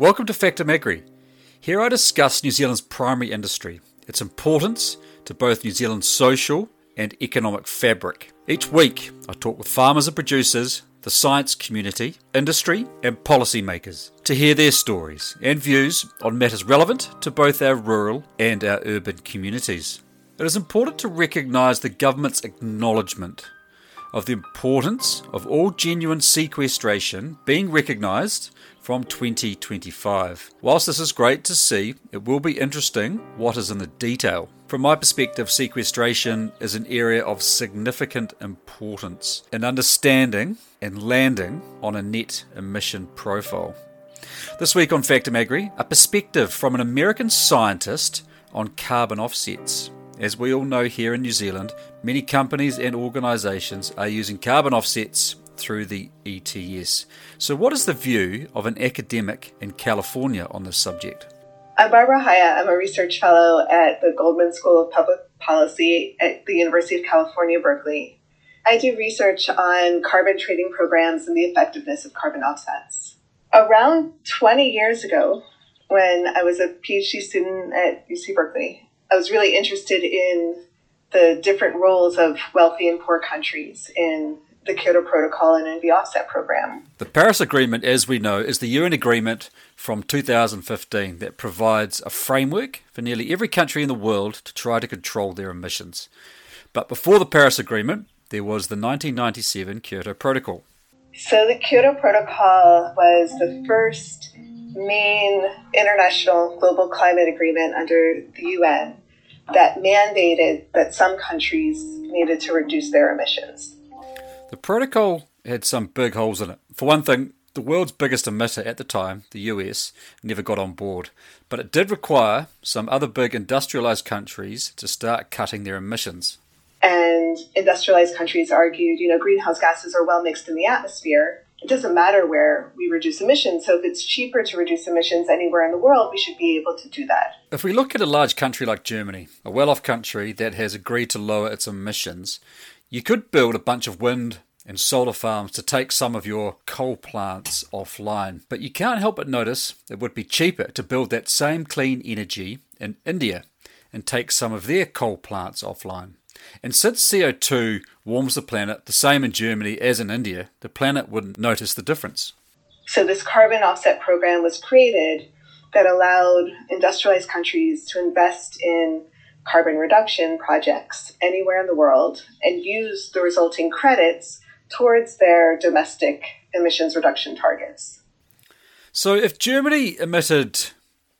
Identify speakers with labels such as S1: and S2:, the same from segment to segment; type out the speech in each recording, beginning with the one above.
S1: Welcome to Factum Agri. Here I discuss New Zealand's primary industry, its importance to both New Zealand's social and economic fabric. Each week, I talk with farmers and producers, the science community, industry, and policymakers to hear their stories and views on matters relevant to both our rural and our urban communities. It is important to recognise the government's acknowledgement of the importance of all genuine sequestration being recognised from 2025. Whilst this is great to see, it will be interesting what is in the detail. From my perspective, sequestration is an area of significant importance in understanding and landing on a net emission profile. This week on Factum Agri, a perspective from an American scientist on carbon offsets. As we all know here in New Zealand, many companies and organisations are using carbon offsets through the ETS. So, what is the view of an academic in California on this subject?
S2: I'm Barbara Haya. I'm a research fellow at the Goldman School of Public Policy at the University of California, Berkeley. I do research on carbon trading programs and the effectiveness of carbon offsets. Around 20 years ago, when I was a PhD student at UC Berkeley, I was really interested in the different roles of wealthy and poor countries in the Kyoto Protocol and in the offset program.
S1: The Paris Agreement, as we know, is the UN agreement from 2015 that provides a framework for nearly every country in the world to try to control their emissions. But before the Paris Agreement, there was the 1997 Kyoto Protocol.
S2: So the Kyoto Protocol was the first main international global climate agreement under the UN that mandated that some countries needed to reduce their emissions.
S1: The protocol had some big holes in it. For one thing, the world's biggest emitter at the time, the US, never got on board, but it did require some other big industrialized countries to start cutting their emissions.
S2: And industrialized countries argued, you know, greenhouse gases are well mixed in the atmosphere. It doesn't matter where we reduce emissions. So if it's cheaper to reduce emissions anywhere in the world, we should be able to do that.
S1: If we look at a large country like Germany, a well off country that has agreed to lower its emissions, you could build a bunch of wind and solar farms to take some of your coal plants offline, but you can't help but notice it would be cheaper to build that same clean energy in India and take some of their coal plants offline. And since CO2 warms the planet the same in Germany as in India, the planet wouldn't notice the difference.
S2: So, this carbon offset program was created that allowed industrialized countries to invest in carbon reduction projects anywhere in the world and use the resulting credits towards their domestic emissions reduction targets.
S1: So, if Germany emitted,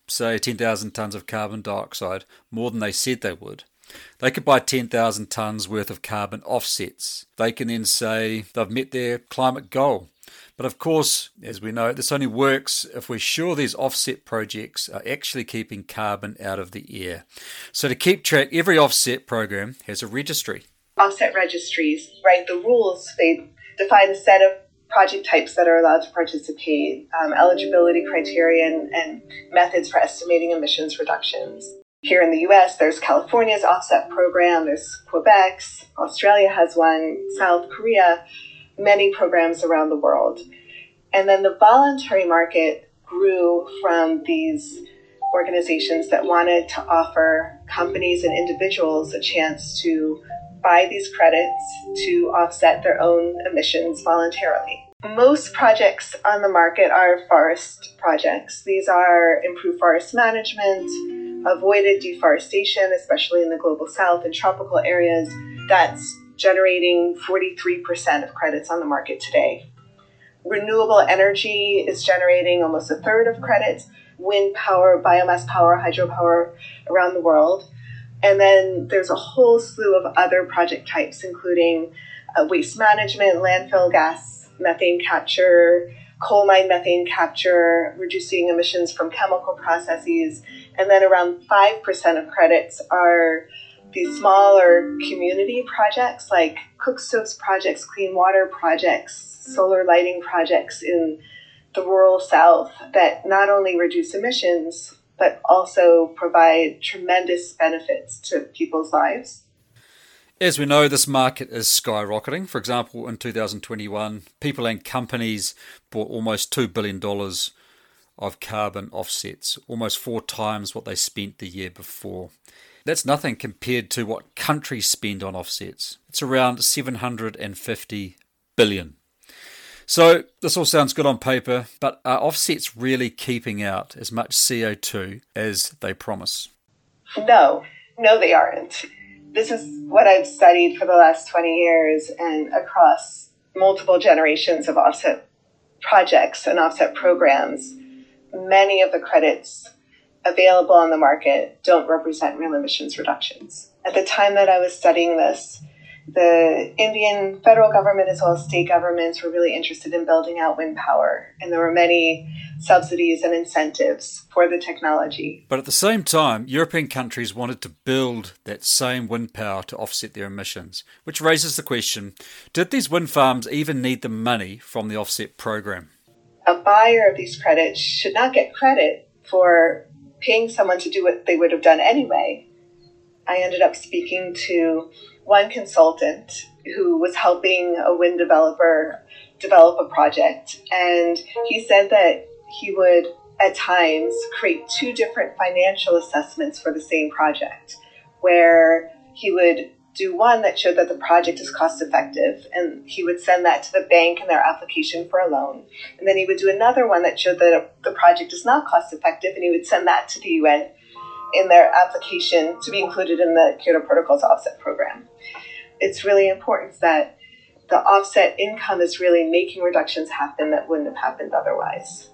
S1: say, 10,000 tonnes of carbon dioxide, more than they said they would, they could buy 10,000 tonnes worth of carbon offsets. They can then say they've met their climate goal. But of course, as we know, this only works if we're sure these offset projects are actually keeping carbon out of the air. So, to keep track, every offset program has a registry.
S2: Offset registries write the rules, they define a set of project types that are allowed to participate, um, eligibility criteria, and, and methods for estimating emissions reductions. Here in the US, there's California's offset program, there's Quebec's, Australia has one, South Korea many programs around the world. And then the voluntary market grew from these organizations that wanted to offer companies and individuals a chance to buy these credits to offset their own emissions voluntarily. Most projects on the market are forest projects. These are improved forest management, avoided deforestation, especially in the global south and tropical areas. That's generating 43% of credits on the market today. Renewable energy is generating almost a third of credits, wind power, biomass power, hydropower around the world. And then there's a whole slew of other project types, including uh, waste management, landfill gas, methane capture, coal mine methane capture, reducing emissions from chemical processes. And then around 5% of credits are these smaller community projects like cook stoves projects, clean water projects, solar lighting projects in the rural south that not only reduce emissions but also provide tremendous benefits to people's lives.
S1: As we know, this market is skyrocketing. For example, in 2021, people and companies bought almost $2 billion of carbon offsets, almost four times what they spent the year before. That's nothing compared to what countries spend on offsets. It's around 750 billion. So, this all sounds good on paper, but are offsets really keeping out as much CO2 as they promise?
S2: No, no, they aren't. This is what I've studied for the last 20 years and across multiple generations of offset projects and offset programs. Many of the credits available on the market don't represent real emissions reductions. At the time that I was studying this, the Indian federal government as well as state governments were really interested in building out wind power, and there were many subsidies and incentives for the technology.
S1: But at the same time, European countries wanted to build that same wind power to offset their emissions, which raises the question did these wind farms even need the money from the offset program?
S2: A buyer of these credits should not get credit for paying someone to do what they would have done anyway. I ended up speaking to one consultant who was helping a wind developer develop a project, and he said that he would at times create two different financial assessments for the same project, where he would do one that showed that the project is cost effective, and he would send that to the bank in their application for a loan. And then he would do another one that showed that the project is not cost effective, and he would send that to the UN in their application to be included in the Kyoto Protocol's offset program. It's really important that the offset income is really making reductions happen that wouldn't have happened otherwise.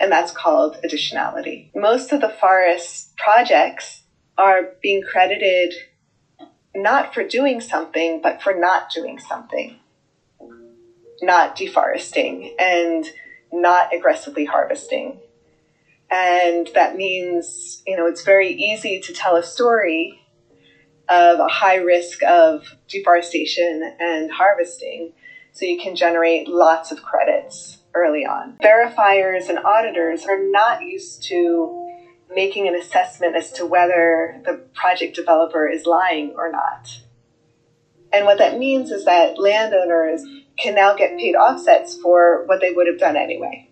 S2: And that's called additionality. Most of the forest projects are being credited not for doing something, but for not doing something, not deforesting and not aggressively harvesting. And that means, you know, it's very easy to tell a story of a high risk of deforestation and harvesting. So you can generate lots of credits early on. Verifiers and auditors are not used to making an assessment as to whether the project developer is lying or not. And what that means is that landowners can now get paid offsets for what they would have done anyway.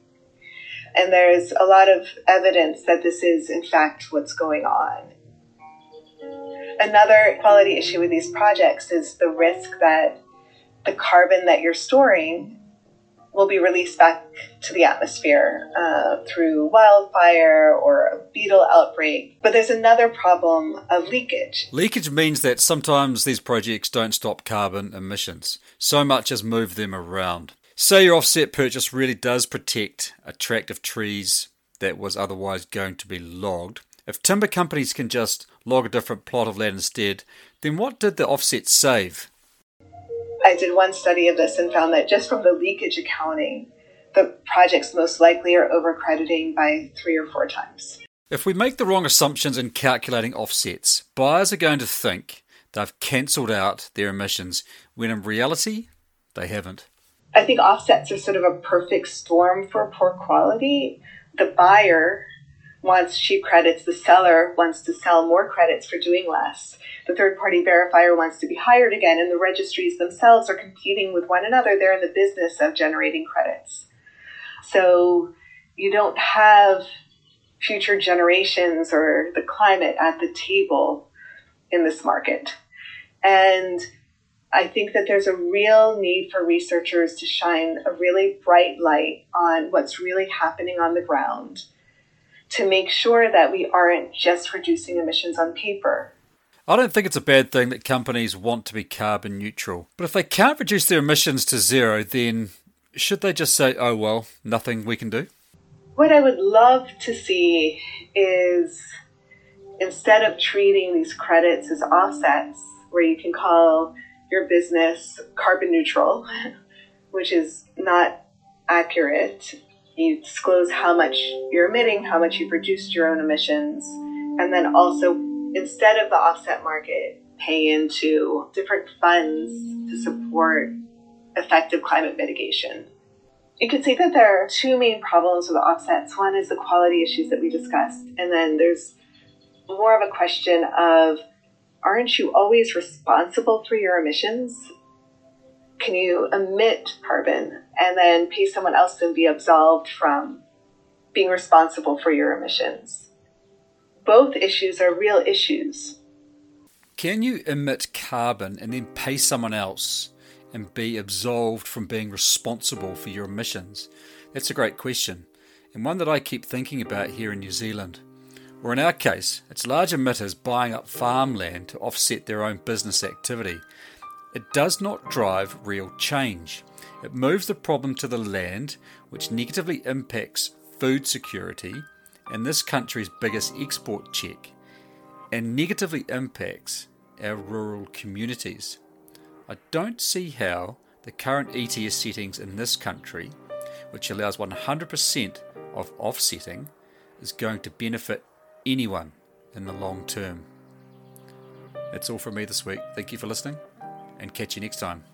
S2: And there's a lot of evidence that this is, in fact, what's going on. Another quality issue with these projects is the risk that the carbon that you're storing will be released back to the atmosphere uh, through wildfire or a beetle outbreak. But there's another problem of leakage.
S1: Leakage means that sometimes these projects don't stop carbon emissions, so much as move them around. Say your offset purchase really does protect a tract of trees that was otherwise going to be logged. If timber companies can just log a different plot of land instead, then what did the offset save?
S2: I did one study of this and found that just from the leakage accounting, the projects most likely are overcrediting by three or four times.
S1: If we make the wrong assumptions in calculating offsets, buyers are going to think they've cancelled out their emissions when in reality they haven't.
S2: I think offsets are sort of a perfect storm for poor quality. The buyer wants cheap credits, the seller wants to sell more credits for doing less. The third party verifier wants to be hired again, and the registries themselves are competing with one another. They're in the business of generating credits. So you don't have future generations or the climate at the table in this market. And I think that there's a real need for researchers to shine a really bright light on what's really happening on the ground to make sure that we aren't just reducing emissions on paper.
S1: I don't think it's a bad thing that companies want to be carbon neutral. But if they can't reduce their emissions to zero, then should they just say, oh, well, nothing we can do?
S2: What I would love to see is instead of treating these credits as offsets, where you can call your business carbon neutral, which is not accurate, you disclose how much you're emitting, how much you've reduced your own emissions, and then also, instead of the offset market, pay into different funds to support effective climate mitigation. You could say that there are two main problems with offsets. One is the quality issues that we discussed, and then there's more of a question of aren't you always responsible for your emissions? Can you emit carbon and then pay someone else and be absolved from being responsible for your emissions. Both issues are real issues.
S1: Can you emit carbon and then pay someone else and be absolved from being responsible for your emissions? That's a great question, and one that I keep thinking about here in New Zealand. Or in our case, it's large emitters buying up farmland to offset their own business activity. It does not drive real change. It moves the problem to the land, which negatively impacts food security and this country's biggest export check, and negatively impacts our rural communities. I don't see how the current ETS settings in this country, which allows 100% of offsetting, is going to benefit anyone in the long term. That's all from me this week. Thank you for listening and catch you next time.